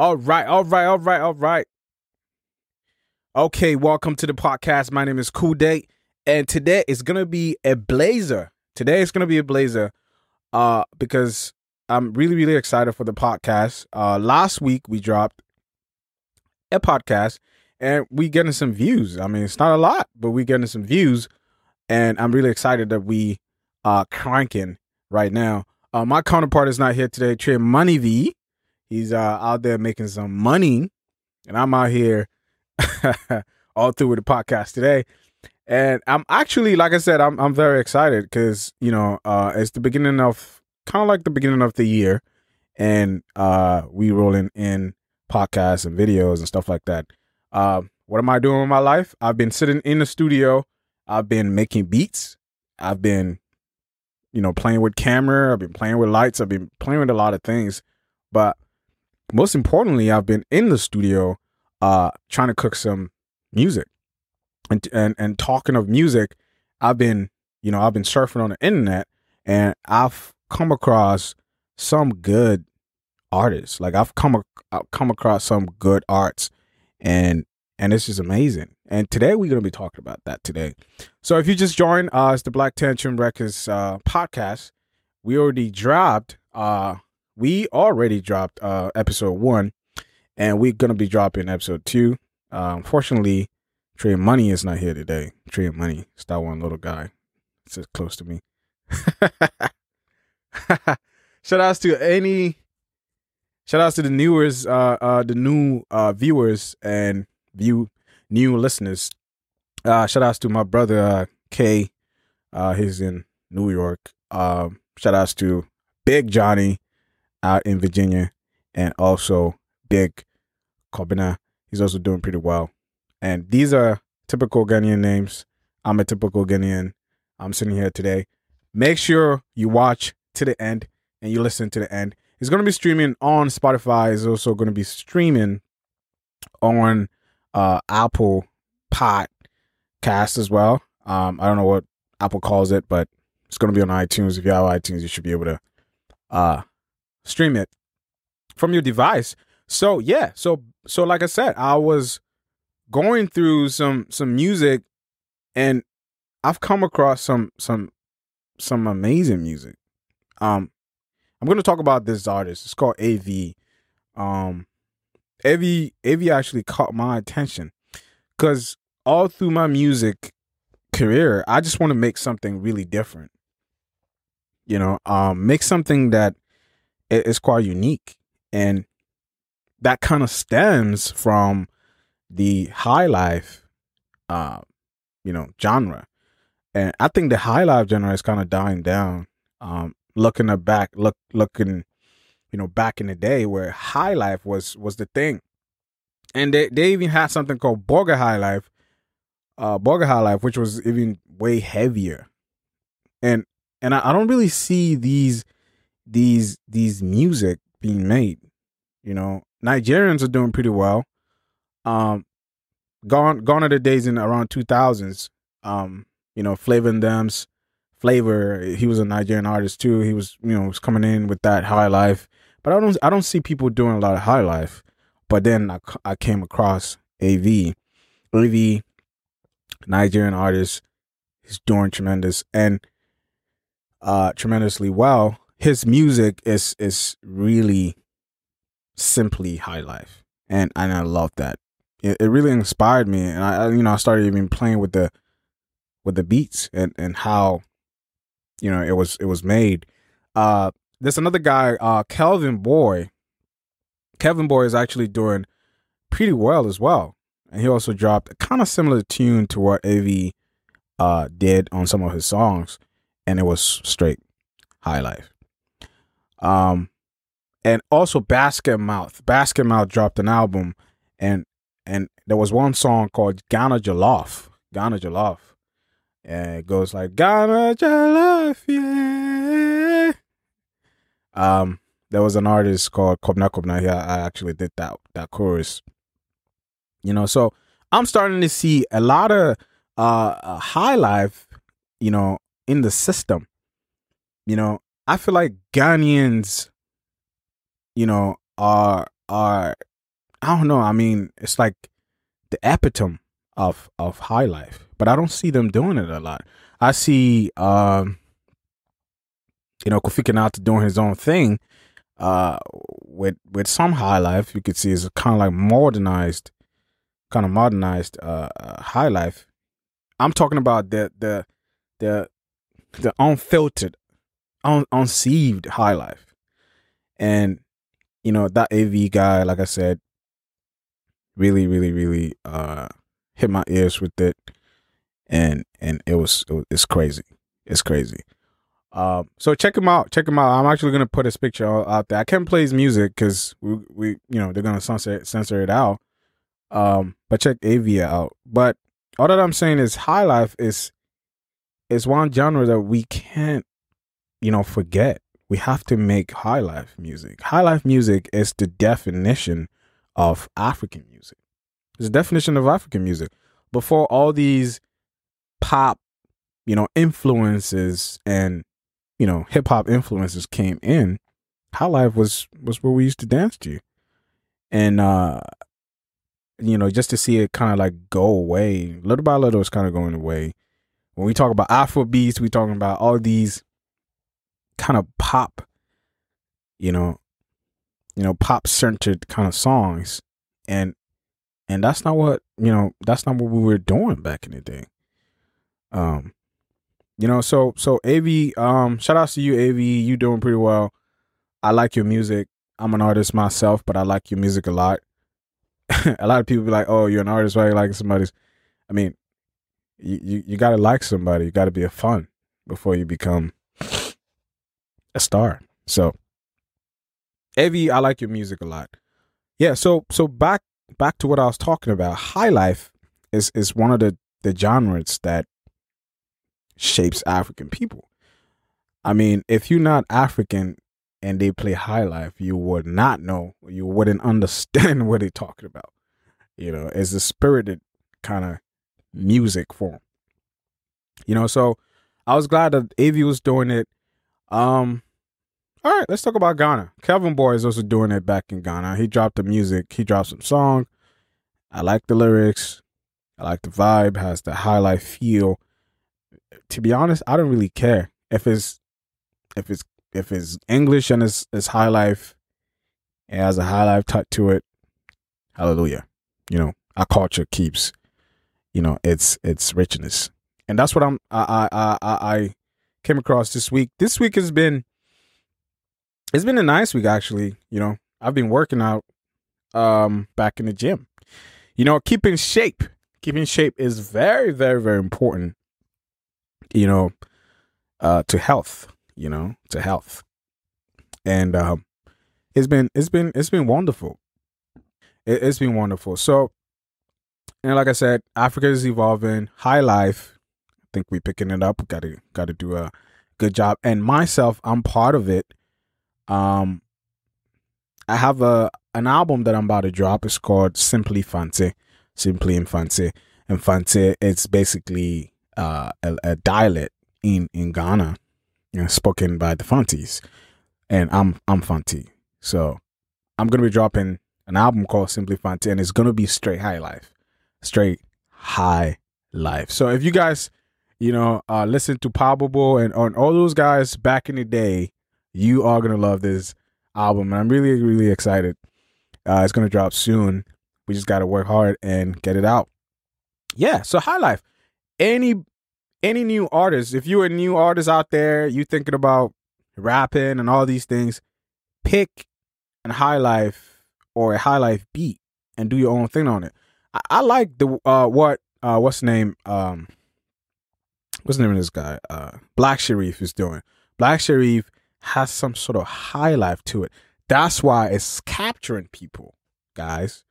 All right, all right, all right, all right. Okay, welcome to the podcast. My name is Culdaet, and today is gonna be a blazer. Today is gonna be a blazer, uh, because I'm really, really excited for the podcast. Uh, last week we dropped a podcast, and we getting some views. I mean, it's not a lot, but we getting some views, and I'm really excited that we are cranking right now. Uh, my counterpart is not here today, Trey Money V. He's uh, out there making some money, and I'm out here all through with the podcast today. And I'm actually, like I said, I'm I'm very excited because you know uh, it's the beginning of kind of like the beginning of the year, and uh, we rolling in podcasts and videos and stuff like that. Uh, what am I doing with my life? I've been sitting in the studio. I've been making beats. I've been, you know, playing with camera. I've been playing with lights. I've been playing with a lot of things, but most importantly, I've been in the studio, uh, trying to cook some music, and and and talking of music, I've been, you know, I've been surfing on the internet, and I've come across some good artists. Like I've come I've come across some good arts, and and this is amazing. And today we're gonna be talking about that today. So if you just joined us, the Black Tantrum Records uh, podcast, we already dropped. Uh, we already dropped uh, episode one, and we're gonna be dropping episode two. Uh, unfortunately, Trey Money is not here today. Trey Money, it's that one little guy. Sits close to me. Shout outs to any shout outs to the newers, uh, uh, the new uh, viewers and view new listeners. Uh, shout outs to my brother uh, Kay. Uh, he's in New York. Um, shout outs to Big Johnny out in Virginia, and also Big Kobina. He's also doing pretty well. And these are typical Ghanaian names. I'm a typical Ghanaian. I'm sitting here today. Make sure you watch to the end and you listen to the end. It's going to be streaming on Spotify. It's also going to be streaming on uh, Apple Podcast as well. Um, I don't know what Apple calls it, but it's going to be on iTunes. If you have iTunes, you should be able to uh, stream it from your device. So yeah, so so like I said, I was going through some some music, and I've come across some some some amazing music. Um, I'm going to talk about this artist. It's called AV. Um, AV AV actually caught my attention because all through my music career, I just want to make something really different. You know, um, make something that is quite unique, and that kind of stems from the high life, uh, you know, genre. And I think the high life genre is kind of dying down. Um, looking back, look, looking, you know, back in the day where high life was was the thing, and they they even had something called Burger High Life, uh, Burger High Life, which was even way heavier, and and I, I don't really see these these these music being made. You know, Nigerians are doing pretty well. Um, gone gone are the days in around two thousands. Um, you know, Flavour and Them's Flavour. He was a Nigerian artist too. He was you know was coming in with that high life, but I don't I don't see people doing a lot of high life. But then I I came across AV, AV, Nigerian artist. He's doing tremendous and uh tremendously well. His music is is really simply high life, and and I love that. It, it really inspired me, and I you know I started even playing with the with the beats and and how you know it was it was made. Uh, there's another guy, uh, Kelvin Boy. Kelvin Boy is actually doing pretty well as well, and he also dropped a kind of similar tune to what Av uh did on some of his songs, and it was straight high life. Um, and also Basketmouth. Basket Mouth dropped an album, and and there was one song called Ghana Jollof. Ghana Jollof. And it goes like Ghana Jollof, yeah. Um, there was an artist called Kobna Kobna here. I actually did that that chorus. You know, so I'm starting to see a lot of uh high life, you know, in the system. You know, I feel like Ghanaians, you know, are are I don't know. I mean, it's like the epitome of of high life, but I don't see them doing it a lot. I see, um, you know, Kofi Kinaata doing his own thing. Uh, with with some high life, you could see is kind of like modernized, kind of modernized uh, uh, high life. I'm talking about the the the the unfiltered, un, unsieved high life, and you know that AV guy, like I said, really, really, really uh hit my ears with it, and and it was, it was it's crazy, it's crazy. Um, so check him out. Check him out. I'm actually gonna put his picture out there. I can't play his music because we, we, you know, they're gonna censor censor it out. Um, but check Avia out. But all that I'm saying is, high life is is one genre that we can't, you know, forget. We have to make high life music. High life music is the definition of African music. It's the definition of African music. Before all these pop, you know, influences and you know, hip hop influences came in, High Life was was where we used to dance to. And uh you know, just to see it kind of like go away, little by little it's kind of going away. When we talk about Afro beats, we talking about all these kind of pop, you know, you know, pop centered kind of songs. And and that's not what, you know, that's not what we were doing back in the day. Um you know, so so AV, um, shout out to you, AV. You doing pretty well. I like your music. I'm an artist myself, but I like your music a lot. a lot of people be like, "Oh, you're an artist, why you like somebody's?" I mean, you you, you got to like somebody. You got to be a fun before you become a star. So, AV, I like your music a lot. Yeah. So so back back to what I was talking about. High life is is one of the the genres that shapes African people. I mean, if you're not African and they play high life, you would not know, you wouldn't understand what they're talking about. You know, it's a spirited kind of music form. You know, so I was glad that AV was doing it. Um, all right, let's talk about Ghana. Kelvin Boy is also doing it back in Ghana. He dropped the music. He dropped some song. I like the lyrics. I like the vibe. Has the high life feel to be honest, I don't really care if it's if it's if it's English and it's, it's high life, it has a high life touch to it. Hallelujah. You know, our culture keeps, you know, its its richness, and that's what I'm. I I I I came across this week. This week has been. It's been a nice week actually. You know, I've been working out, um, back in the gym. You know, keeping shape. Keeping shape is very, very, very important you know, uh, to health, you know, to health. And um, it's been it's been it's been wonderful. It, it's been wonderful. So, and like I said, Africa is evolving. High life. Think we're picking it up. We Got to got to do a good job. And myself, I'm part of it. Um, I have a an album that I'm about to drop. It's called Simply Fancy. Simply Fanti. Fanti. It's basically uh, a, a, dialect in in Ghana, you know, spoken by the Fantis, and I'm I'm Fanti, so I'm gonna be dropping an album called Simply Fanti, and it's gonna be straight high life, straight high life. So if you guys, you know, uh, listen to Pablo and on all those guys back in the day, you are gonna love this album, and I'm really really excited. Uh, it's gonna drop soon. We just gotta work hard and get it out. Yeah, so high life. Any any new artist, if you're a new artist out there, you thinking about rapping and all these things, pick a high life or a high life beat and do your own thing on it. I, I like the uh what uh what's the name um what's the name of this guy uh Black Sherif is doing. Black Sherif has some sort of high life to it. That's why it's capturing people, guys.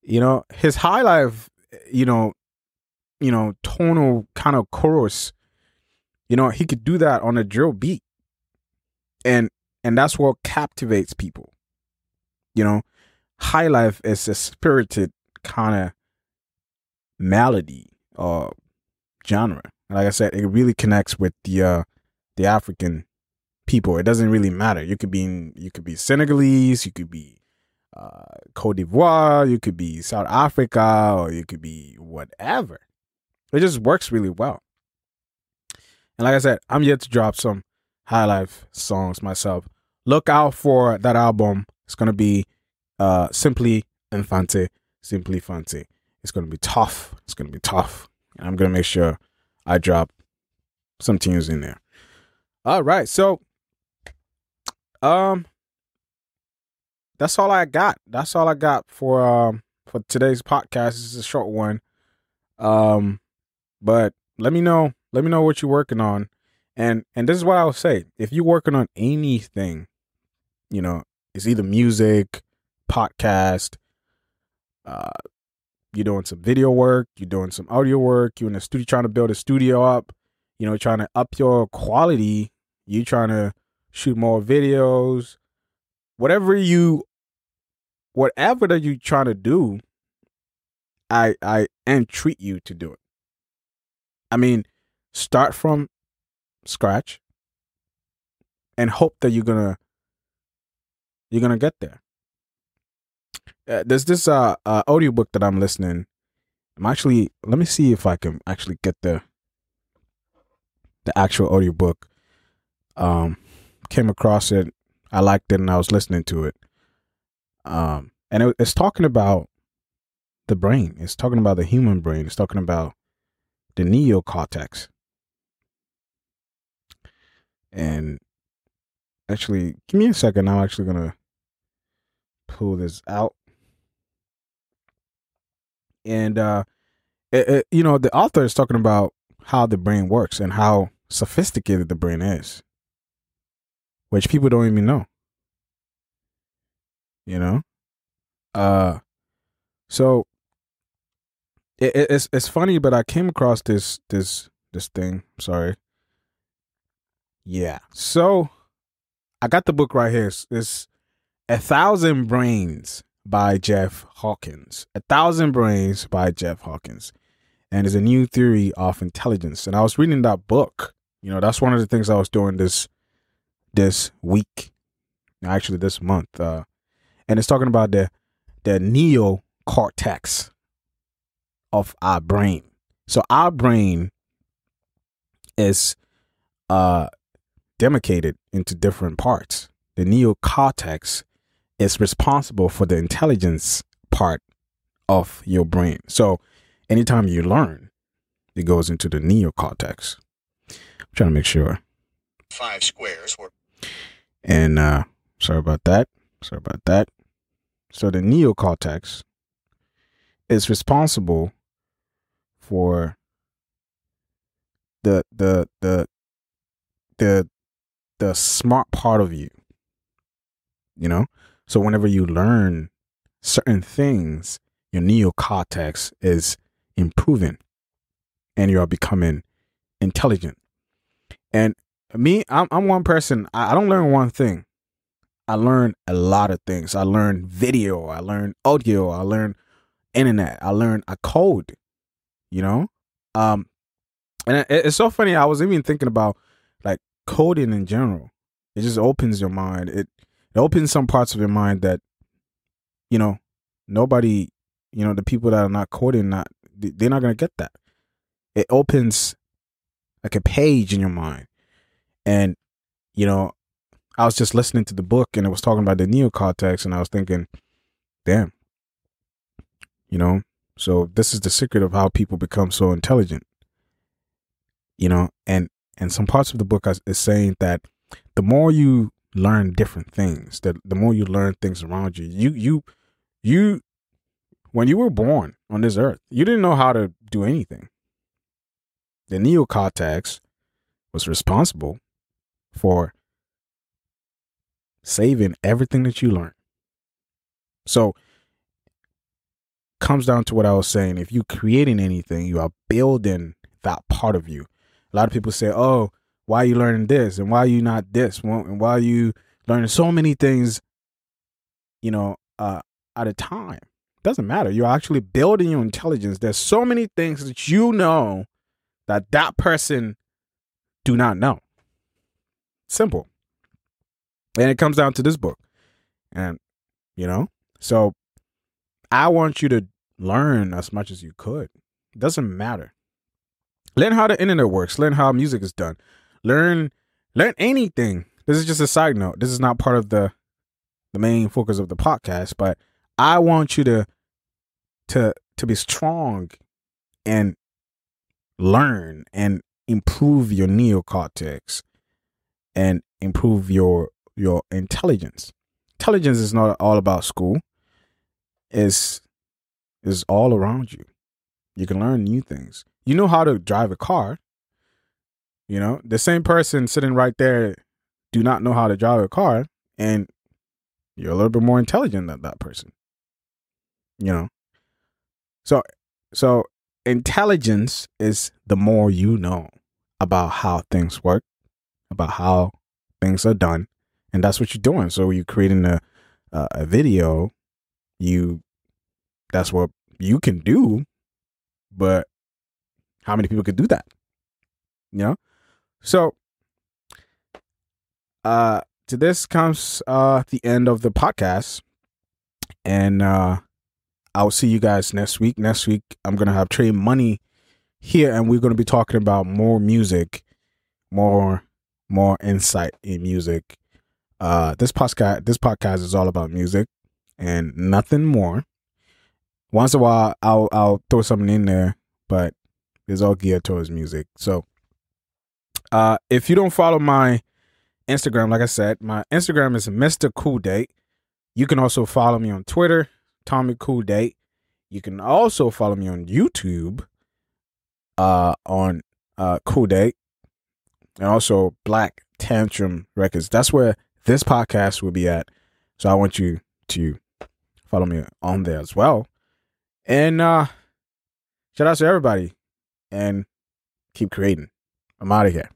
You know, his high life, you know, you know, tonal kind of chorus. You know, he could do that on a drill beat. And and that's what captivates people. You know, high life is a spirited kind of melody or genre. Like I said, it really connects with the uh the African people. It doesn't really matter. You could be you could be Senegalese, you could be uh, Cote d'Ivoire, you could be South Africa, or you could be whatever. It just works really well. And like I said, I'm yet to drop some high life songs myself. Look out for that album. It's gonna be uh simply infante, simply fante. It's gonna be tough. It's gonna be tough. I'm gonna make sure I drop some tunes in there. All right, so um that's all I got. That's all I got for um for today's podcast. This is a short one. Um but let me know let me know what you're working on. And and this is what I'll say. If you're working on anything, you know, it's either music, podcast, uh you're doing some video work, you're doing some audio work, you're in the studio trying to build a studio up, you know, trying to up your quality, you trying to shoot more videos, whatever you whatever that you're trying to do, I I entreat you to do it. I mean, start from scratch and hope that you're gonna you're gonna get there. Uh, there's this uh, uh audiobook that I'm listening. I'm actually let me see if I can actually get the the actual audiobook. Um came across it, I liked it and I was listening to it. Um and it, it's talking about the brain. It's talking about the human brain. It's talking about the neocortex. And actually, give me a second. I'm actually gonna pull this out. And uh, it, it, you know, the author is talking about how the brain works and how sophisticated the brain is, which people don't even know. You know, uh, so it, it's it's funny, but I came across this this this thing. Sorry. Yeah. So I got the book right here. It's, it's A Thousand Brains by Jeff Hawkins. A Thousand Brains by Jeff Hawkins. And it's a new theory of intelligence. And I was reading that book. You know, that's one of the things I was doing this this week. Actually this month. Uh and it's talking about the the neocortex of our brain. So our brain is uh demarcated into different parts. The neocortex is responsible for the intelligence part of your brain. So anytime you learn, it goes into the neocortex. I'm trying to make sure. Five squares were. And uh sorry about that. Sorry about that. So the neocortex is responsible for the the the the the smart part of you. You know? So whenever you learn certain things, your neocortex is improving and you are becoming intelligent. And me, I'm, I'm one person, I, I don't learn one thing. I learn a lot of things. I learn video, I learn audio, I learn internet, I learn a code, you know? Um, and it, it's so funny. I was even thinking about like coding in general. It just opens your mind. It it opens some parts of your mind that you know nobody, you know, the people that are not coding, not they're not gonna get that. It opens like a page in your mind, and you know, I was just listening to the book and it was talking about the neocortex, and I was thinking, damn, you know, so this is the secret of how people become so intelligent. You know, and and some parts of the book is saying that the more you learn different things, that the more you learn things around you, you you you when you were born on this earth, you didn't know how to do anything. The neocortex was responsible for saving everything that you learned. So comes down to what I was saying. If you're creating anything, you are building that part of you. A lot of people say, "Oh, why you learning this? And why you not this? And why you learning so many things, you know, uh, at a time?" Doesn't matter. You're actually building your intelligence. There's so many things that you know that that person do not know. Simple. And it comes down to this book. And, you know, So I want you to learn as much as you could. It doesn't matter. Learn how the internet works. Learn how music is done. Learn learn anything. This is just a side note. This is not part of the the main focus of the podcast, but I want you to to to be strong and learn and improve your neocortex and improve your your intelligence. Intelligence is not all about school. It's is all around you. You can learn new things. You know how to drive a car. You know, the same person sitting right there do not know how to drive a car and you're a little bit more intelligent than that person. You know. So so intelligence is the more you know about how things work, about how things are done, and that's what you're doing. So you're creating a a, a video, you that's what you can do, but how many people could do that? You know? So uh to this comes uh the end of the podcast. And uh I'll see you guys next week. Next week I'm gonna have Trey Money here and we're gonna be talking about more music, more more insight in music. Uh this podcast this podcast is all about music and nothing more. Once in a while I'll I'll throw something in there, but it's all geared towards music. So uh if you don't follow my Instagram, like I said, my Instagram is Mr. Culdaet. You can also follow me on Twitter, Tommy Culdaet. You can also follow me on YouTube, uh, on uh Culdaet, and also Black Tantrum Records. That's where this podcast will be at. So I want you to follow me on there as well. And uh shout out to everybody and keep creating. I'm out of here.